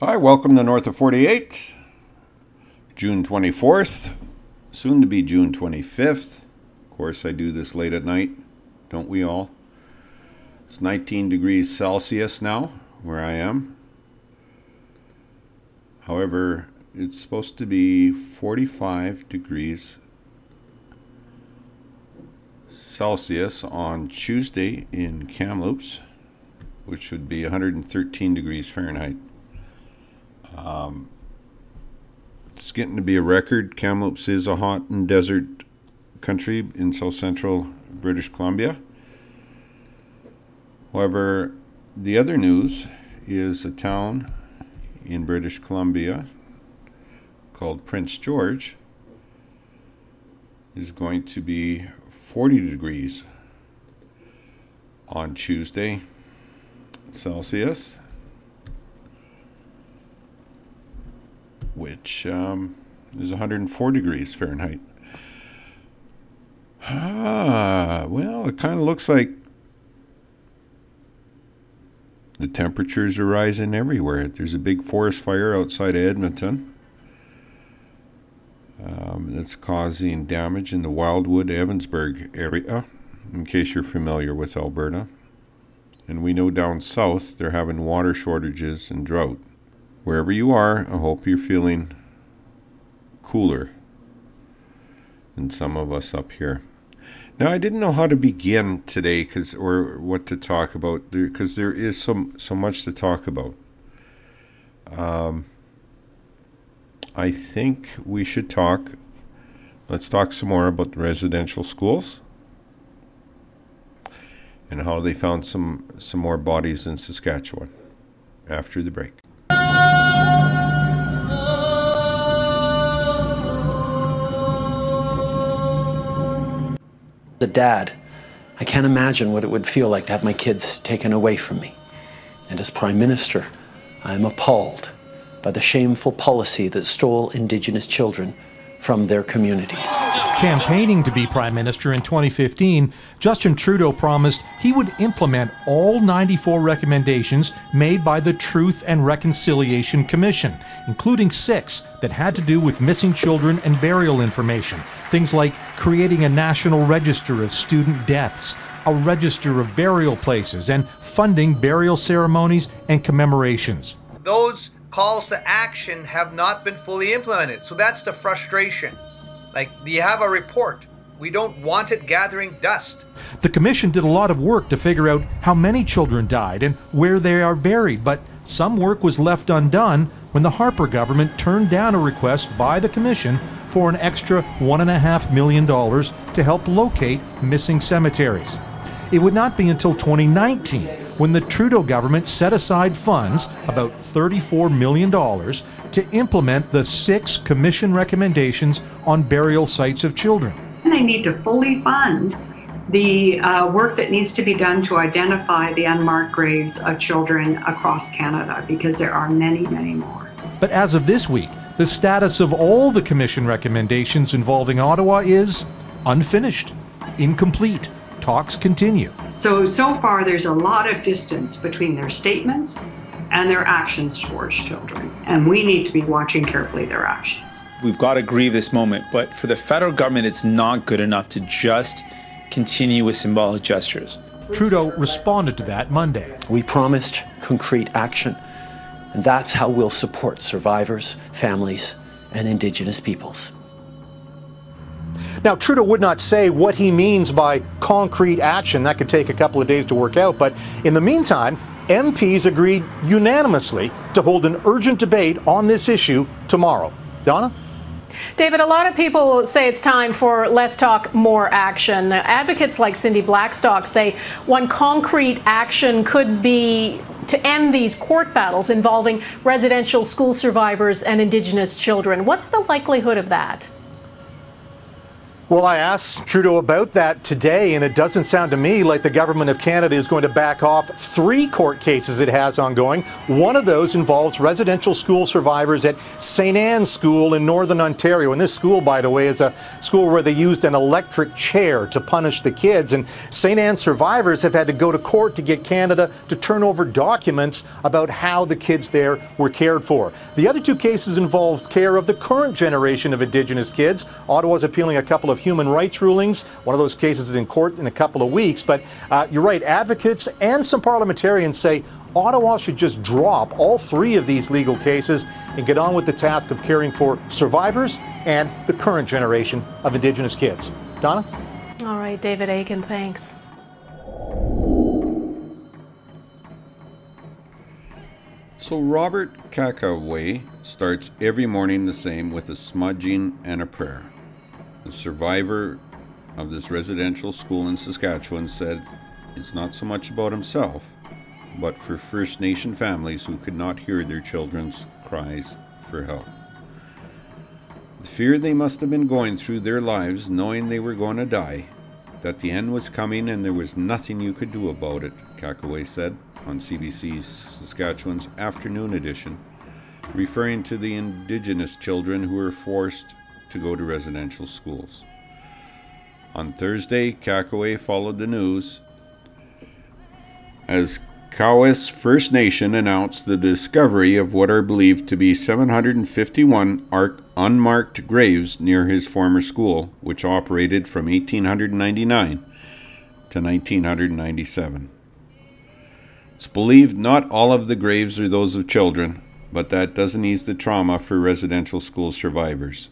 Hi, welcome to North of 48. June 24th, soon to be June 25th. Of course, I do this late at night, don't we all? It's 19 degrees Celsius now where I am. However, it's supposed to be 45 degrees Celsius on Tuesday in Kamloops, which would be 113 degrees Fahrenheit. Um, it's getting to be a record. Kamloops is a hot and desert country in south central British Columbia. However, the other news is a town in British Columbia called Prince George is going to be 40 degrees on Tuesday Celsius, which um, is 104 degrees Fahrenheit. Ah, well, it kind of looks like the temperatures are rising everywhere. There's a big forest fire outside of Edmonton um, that's causing damage in the Wildwood Evansburg area, in case you're familiar with Alberta. And we know down south they're having water shortages and drought. Wherever you are, I hope you're feeling cooler than some of us up here. Now I didn't know how to begin today, cause or what to talk about, because there is so so much to talk about. Um, I think we should talk. Let's talk some more about residential schools and how they found some some more bodies in Saskatchewan after the break. The dad, I can't imagine what it would feel like to have my kids taken away from me. And as Prime Minister, I am appalled by the shameful policy that stole Indigenous children from their communities. Campaigning to be Prime Minister in 2015, Justin Trudeau promised he would implement all 94 recommendations made by the Truth and Reconciliation Commission, including six that had to do with missing children and burial information. Things like creating a national register of student deaths, a register of burial places, and funding burial ceremonies and commemorations. Those calls to action have not been fully implemented. So that's the frustration. Like, you have a report. We don't want it gathering dust. The commission did a lot of work to figure out how many children died and where they are buried, but some work was left undone when the Harper government turned down a request by the commission for an extra $1.5 million to help locate missing cemeteries. It would not be until 2019 when the Trudeau government set aside funds, about $34 million, to implement the six commission recommendations on burial sites of children. They need to fully fund the uh, work that needs to be done to identify the unmarked graves of children across Canada because there are many, many more. But as of this week, the status of all the Commission recommendations involving Ottawa is unfinished, incomplete. Talks continue. So, so far, there's a lot of distance between their statements and their actions towards children. And we need to be watching carefully their actions. We've got to grieve this moment, but for the federal government, it's not good enough to just continue with symbolic gestures. Trudeau responded to that Monday. We promised concrete action, and that's how we'll support survivors, families, and Indigenous peoples. Now, Trudeau would not say what he means by concrete action. That could take a couple of days to work out. But in the meantime, MPs agreed unanimously to hold an urgent debate on this issue tomorrow. Donna? David, a lot of people say it's time for less talk, more action. Advocates like Cindy Blackstock say one concrete action could be to end these court battles involving residential school survivors and Indigenous children. What's the likelihood of that? Well, I asked Trudeau about that today, and it doesn't sound to me like the Government of Canada is going to back off three court cases it has ongoing. One of those involves residential school survivors at St. Anne's School in Northern Ontario. And this school, by the way, is a school where they used an electric chair to punish the kids. And St. Anne's survivors have had to go to court to get Canada to turn over documents about how the kids there were cared for. The other two cases involve care of the current generation of Indigenous kids. Ottawa's appealing a couple of human rights rulings. One of those cases is in court in a couple of weeks. But uh, you're right, advocates and some parliamentarians say Ottawa should just drop all three of these legal cases and get on with the task of caring for survivors and the current generation of Indigenous kids. Donna? All right, David Akin, thanks. So Robert Kakaway starts every morning the same with a smudging and a prayer. The survivor of this residential school in Saskatchewan said it's not so much about himself, but for First Nation families who could not hear their children's cries for help. The fear they must have been going through their lives knowing they were going to die, that the end was coming and there was nothing you could do about it, Kakaway said on CBC's Saskatchewan's afternoon edition, referring to the Indigenous children who were forced to go to residential schools. On Thursday, Kakaway followed the news as Cowessess First Nation announced the discovery of what are believed to be 751 unmarked graves near his former school, which operated from 1899 to 1997. It's believed not all of the graves are those of children, but that doesn't ease the trauma for residential school survivors.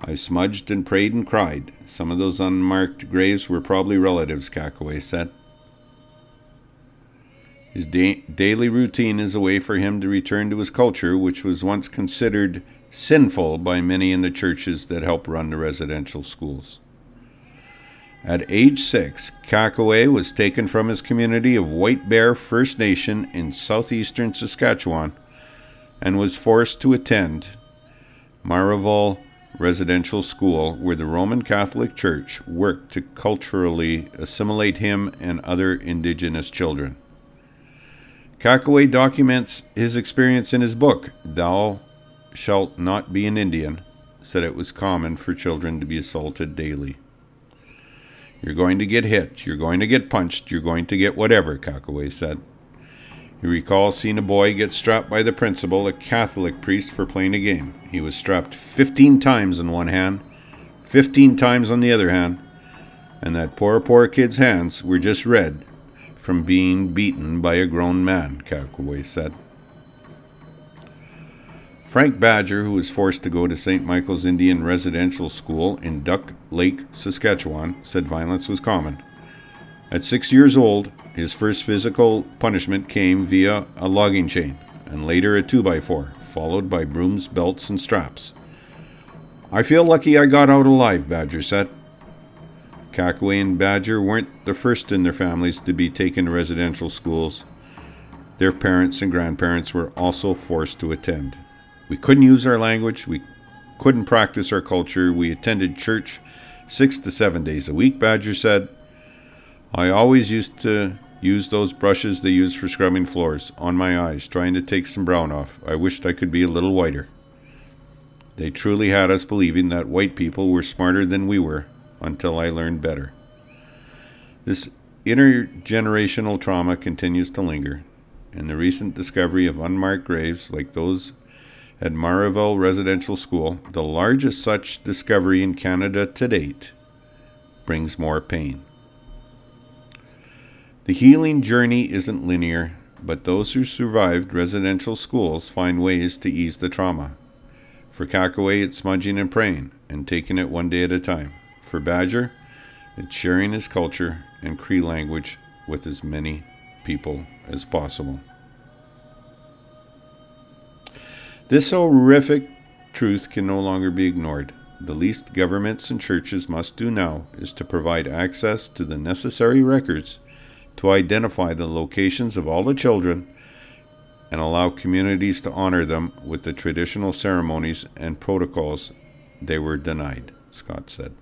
I smudged and prayed and cried. Some of those unmarked graves were probably relatives, Kakaway said. His da- daily routine is a way for him to return to his culture, which was once considered sinful by many in the churches that help run the residential schools. At age six, Kakaway was taken from his community of White Bear First Nation in southeastern Saskatchewan and was forced to attend Marieval Residential School, where the Roman Catholic Church worked to culturally assimilate him and other Indigenous children. Kakaway documents his experience in his book, Thou Shalt Not Be an Indian, said it was common for children to be assaulted daily. You're going to get hit. You're going to get punched. You're going to get whatever, Kakaway said. He recalls seeing a boy get strapped by the principal, a Catholic priest, for playing a game. He was strapped 15 times in one hand, 15 times on the other hand, and that poor, poor kid's hands were just red from being beaten by a grown man, Kakaway said. Frank Badger, who was forced to go to St. Michael's Indian Residential School in Duck Lake, Saskatchewan, said violence was common. At six years old, his first physical punishment came via a logging chain, and later a 2x4, followed by brooms, belts, and straps. I feel lucky I got out alive, Badger said. Kakaway and Badger weren't the first in their families to be taken to residential schools. Their parents and grandparents were also forced to attend. We couldn't use our language. We couldn't practice our culture. We attended church six to seven days a week, Badger said. I always used to use those brushes they use for scrubbing floors on my eyes, trying to take some brown off. I wished I could be a little whiter. They truly had us believing that white people were smarter than we were until I learned better. This intergenerational trauma continues to linger, and the recent discovery of unmarked graves like those at Marieval Residential School, the largest such discovery in Canada to date, brings more pain. The healing journey isn't linear, but those who survived residential schools find ways to ease the trauma. For Kakaway, it's smudging and praying, and taking it one day at a time. For Badger, it's sharing his culture and Cree language with as many people as possible. This horrific truth can no longer be ignored. The least governments and churches must do now is to provide access to the necessary records to identify the locations of all the children and allow communities to honor them with the traditional ceremonies and protocols they were denied, Scott said.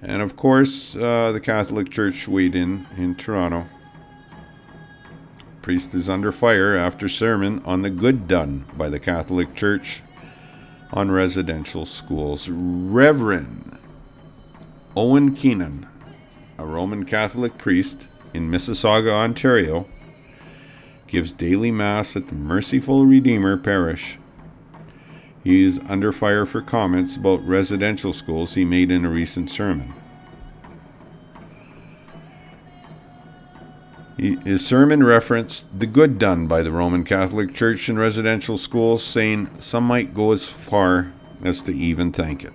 And of course, uh, the Catholic Church Sweden in Toronto. Priest is under fire after sermon on the good done by the Catholic Church on residential schools. Reverend Owen Keenan, a Roman Catholic priest in Mississauga, Ontario, gives daily Mass at the Merciful Redeemer Parish. He is under fire for comments about residential schools he made in a recent sermon. His sermon referenced the good done by the Roman Catholic Church in residential schools, saying some might go as far as to even thank it.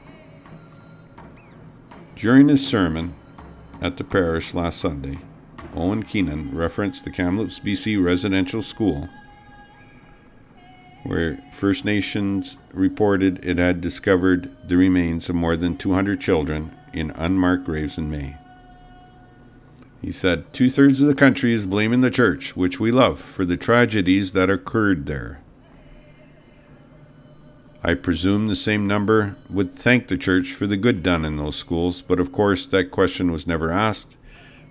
During his sermon at the parish last Sunday, Owen Keenan referenced the Kamloops, BC residential school, where First Nations reported it had discovered the remains of more than 200 children in unmarked graves in May. He said, Two thirds of the country is blaming the church, which we love, for the tragedies that occurred there. I presume the same number would thank the church for the good done in those schools, but of course that question was never asked,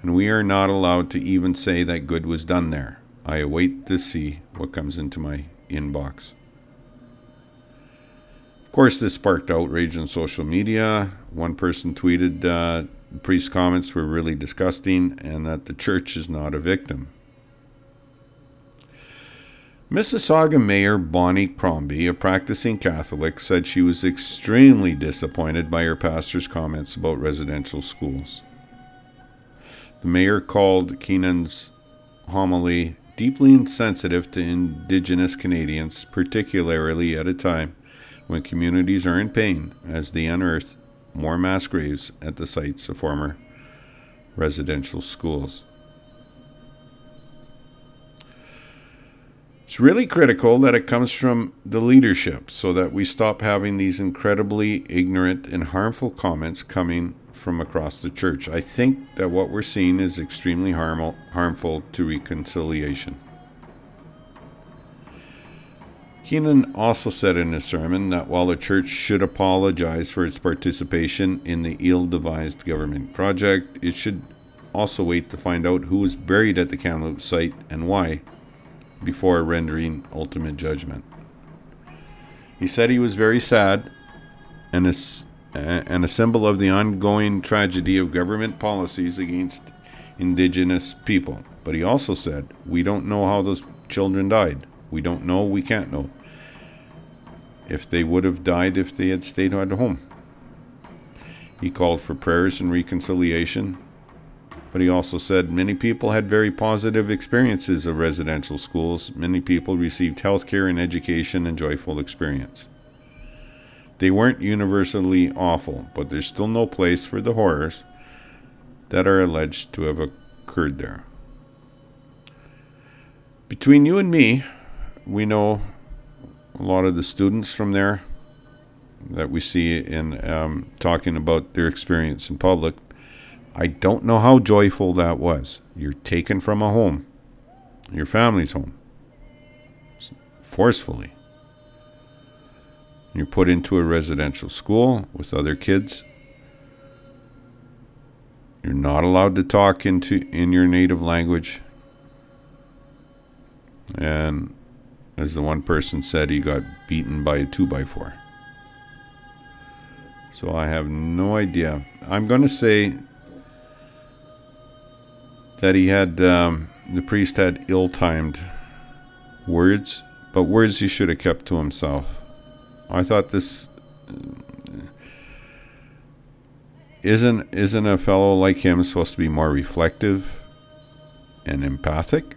and we are not allowed to even say that good was done there. I await to see what comes into my inbox. Of course, this sparked outrage on social media. One person tweeted, uh, the priest's comments were really disgusting and that the church is not a victim. Mississauga Mayor Bonnie Crombie, a practicing Catholic, said she was extremely disappointed by her pastor's comments about residential schools. The mayor called Keenan's homily deeply insensitive to Indigenous Canadians, particularly at a time when communities are in pain as they unearth more mass graves at the sites of former residential schools. It's really critical that it comes from the leadership so that we stop having these incredibly ignorant and harmful comments coming from across the church. I think that what we're seeing is extremely harmful, harmful to reconciliation. Keenan also said in his sermon that while the church should apologize for its participation in the ill devised government project, it should also wait to find out who was buried at the Kamloops site and why before rendering ultimate judgment. He said he was very sad and a, and a symbol of the ongoing tragedy of government policies against indigenous people. But he also said, We don't know how those children died. We don't know, we can't know. If they would have died if they had stayed at home. He called for prayers and reconciliation, but he also said many people had very positive experiences of residential schools. Many people received health care and education and joyful experience. They weren't universally awful, but there's still no place for the horrors that are alleged to have occurred there. Between you and me, we know a lot of the students from there that we see in um, talking about their experience in public. I don't know how joyful that was. You're taken from a home, your family's home, forcefully. You're put into a residential school with other kids. You're not allowed to talk into in your native language. And as the one person said, he got beaten by a 2x4. So I have no idea. I'm going to say that he had, um, the priest had ill timed words, but words he should have kept to himself. I thought this. Isn't isn't a fellow like him supposed to be more reflective and empathic?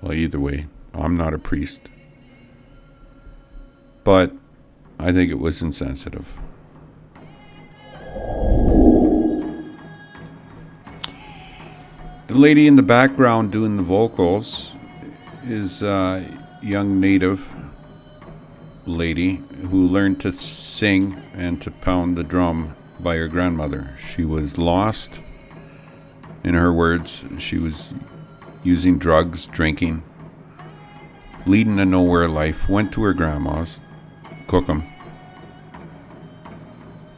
Well, either way, I'm not a priest. But I think it was insensitive. The lady in the background doing the vocals is a young native lady who learned to sing and to pound the drum by her grandmother. She was lost, in her words. She was using drugs, drinking, leading a nowhere life, went to her grandma's, cook them,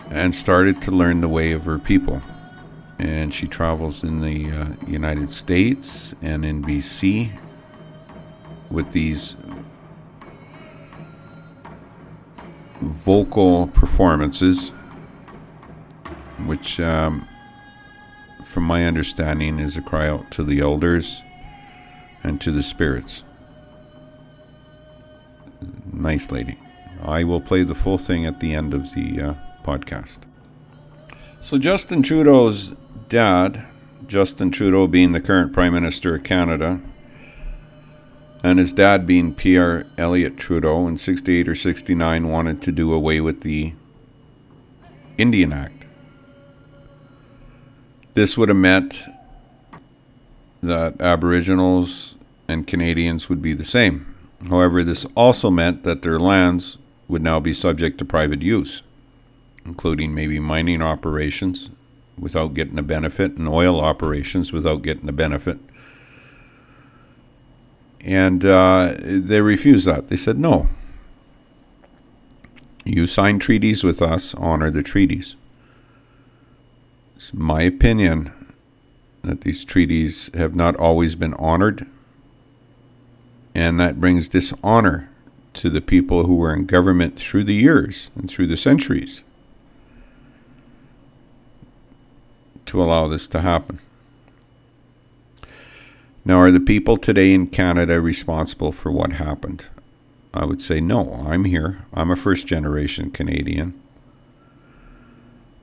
and started to learn the way of her people. And she travels in the uh, United States and in BC with these vocal performances, which, um, from my understanding, is a cry out to the elders and to the spirits. Nice lady. I will play the full thing at the end of the uh, podcast. So, Justin Trudeau's dad, Justin Trudeau being the current Prime Minister of Canada, and his dad being Pierre Elliott Trudeau in 68 or 69 wanted to do away with the Indian Act. This would have meant that Aboriginals and Canadians would be the same. However, this also meant that their lands would now be subject to private use, including maybe mining operations without getting a benefit and oil operations without getting a benefit. And uh, they refused that. They said, no. You sign treaties with us, honor the treaties. It's my opinion that these treaties have not always been honored, and that brings dishonor to the people who were in government through the years and through the centuries to allow this to happen. Now, are the people today in Canada responsible for what happened? I would say no. I'm here. I'm a first generation Canadian.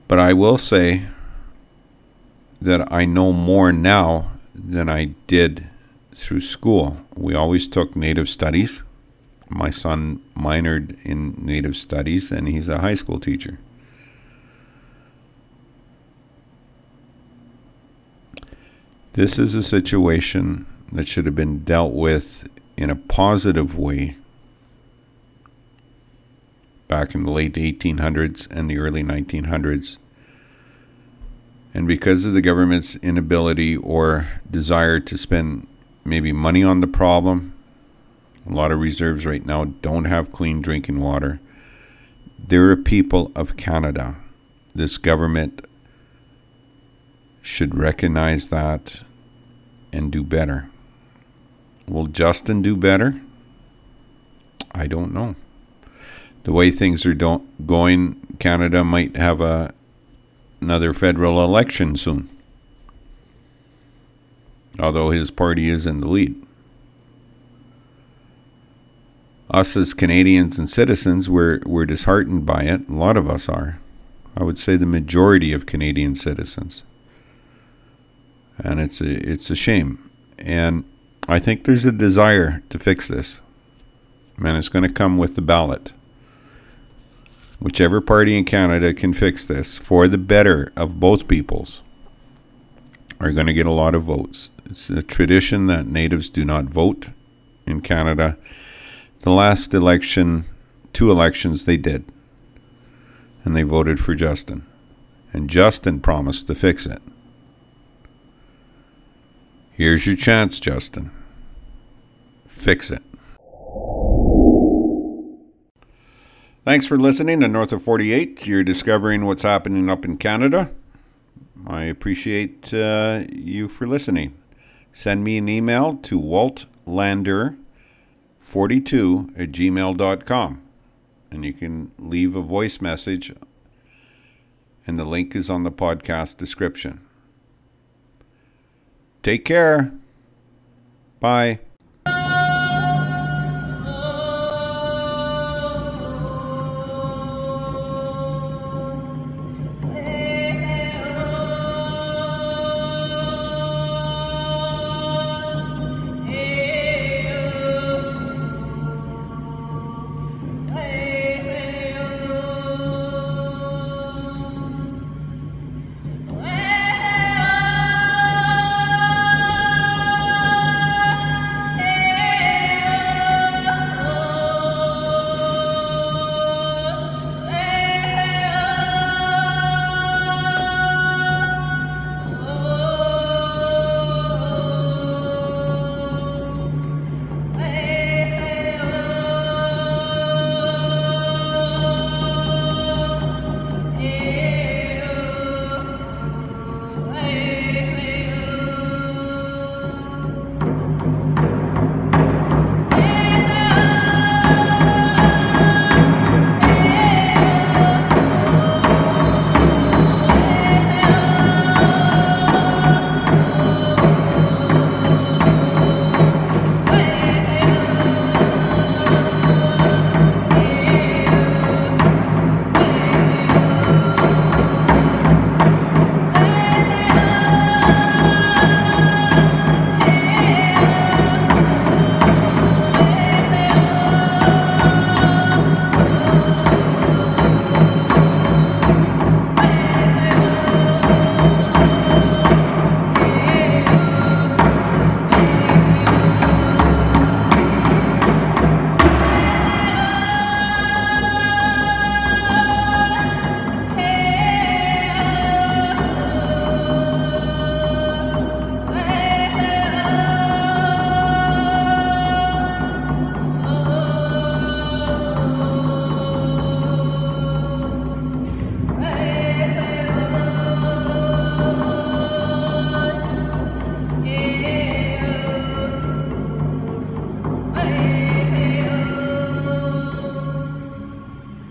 But I will say that I know more now than I did through school. We always took Native studies. My son minored in Native studies, and he's a high school teacher. This is a situation that should have been dealt with in a positive way back in the late 1800s and the early 1900s and because of the government's inability or desire to spend maybe money on the problem, a lot of reserves right now don't have clean drinking water. There are people of Canada. This government should recognize that and do better. Will Justin do better? I don't know. The way things are don't, going, Canada might have a another federal election soon. Although his party is in the lead. Us as Canadians and citizens, we're, we're disheartened by it. A lot of us are. I would say the majority of Canadian citizens. And it's a, it's a shame. And I think there's a desire to fix this. And it's going to come with the ballot. Whichever party in Canada can fix this for the better of both peoples are going to get a lot of votes. It's a tradition that natives do not vote in Canada. The last election, two elections, they did. And they voted for Justin. And Justin promised to fix it. Here's your chance, Justin. Fix it. Thanks for listening to North of 48. You're discovering what's happening up in Canada. I appreciate uh, you for listening. Send me an email to waltlander42 at gmail.com. And you can leave a voice message, and the link is on the podcast description. Take care. Bye.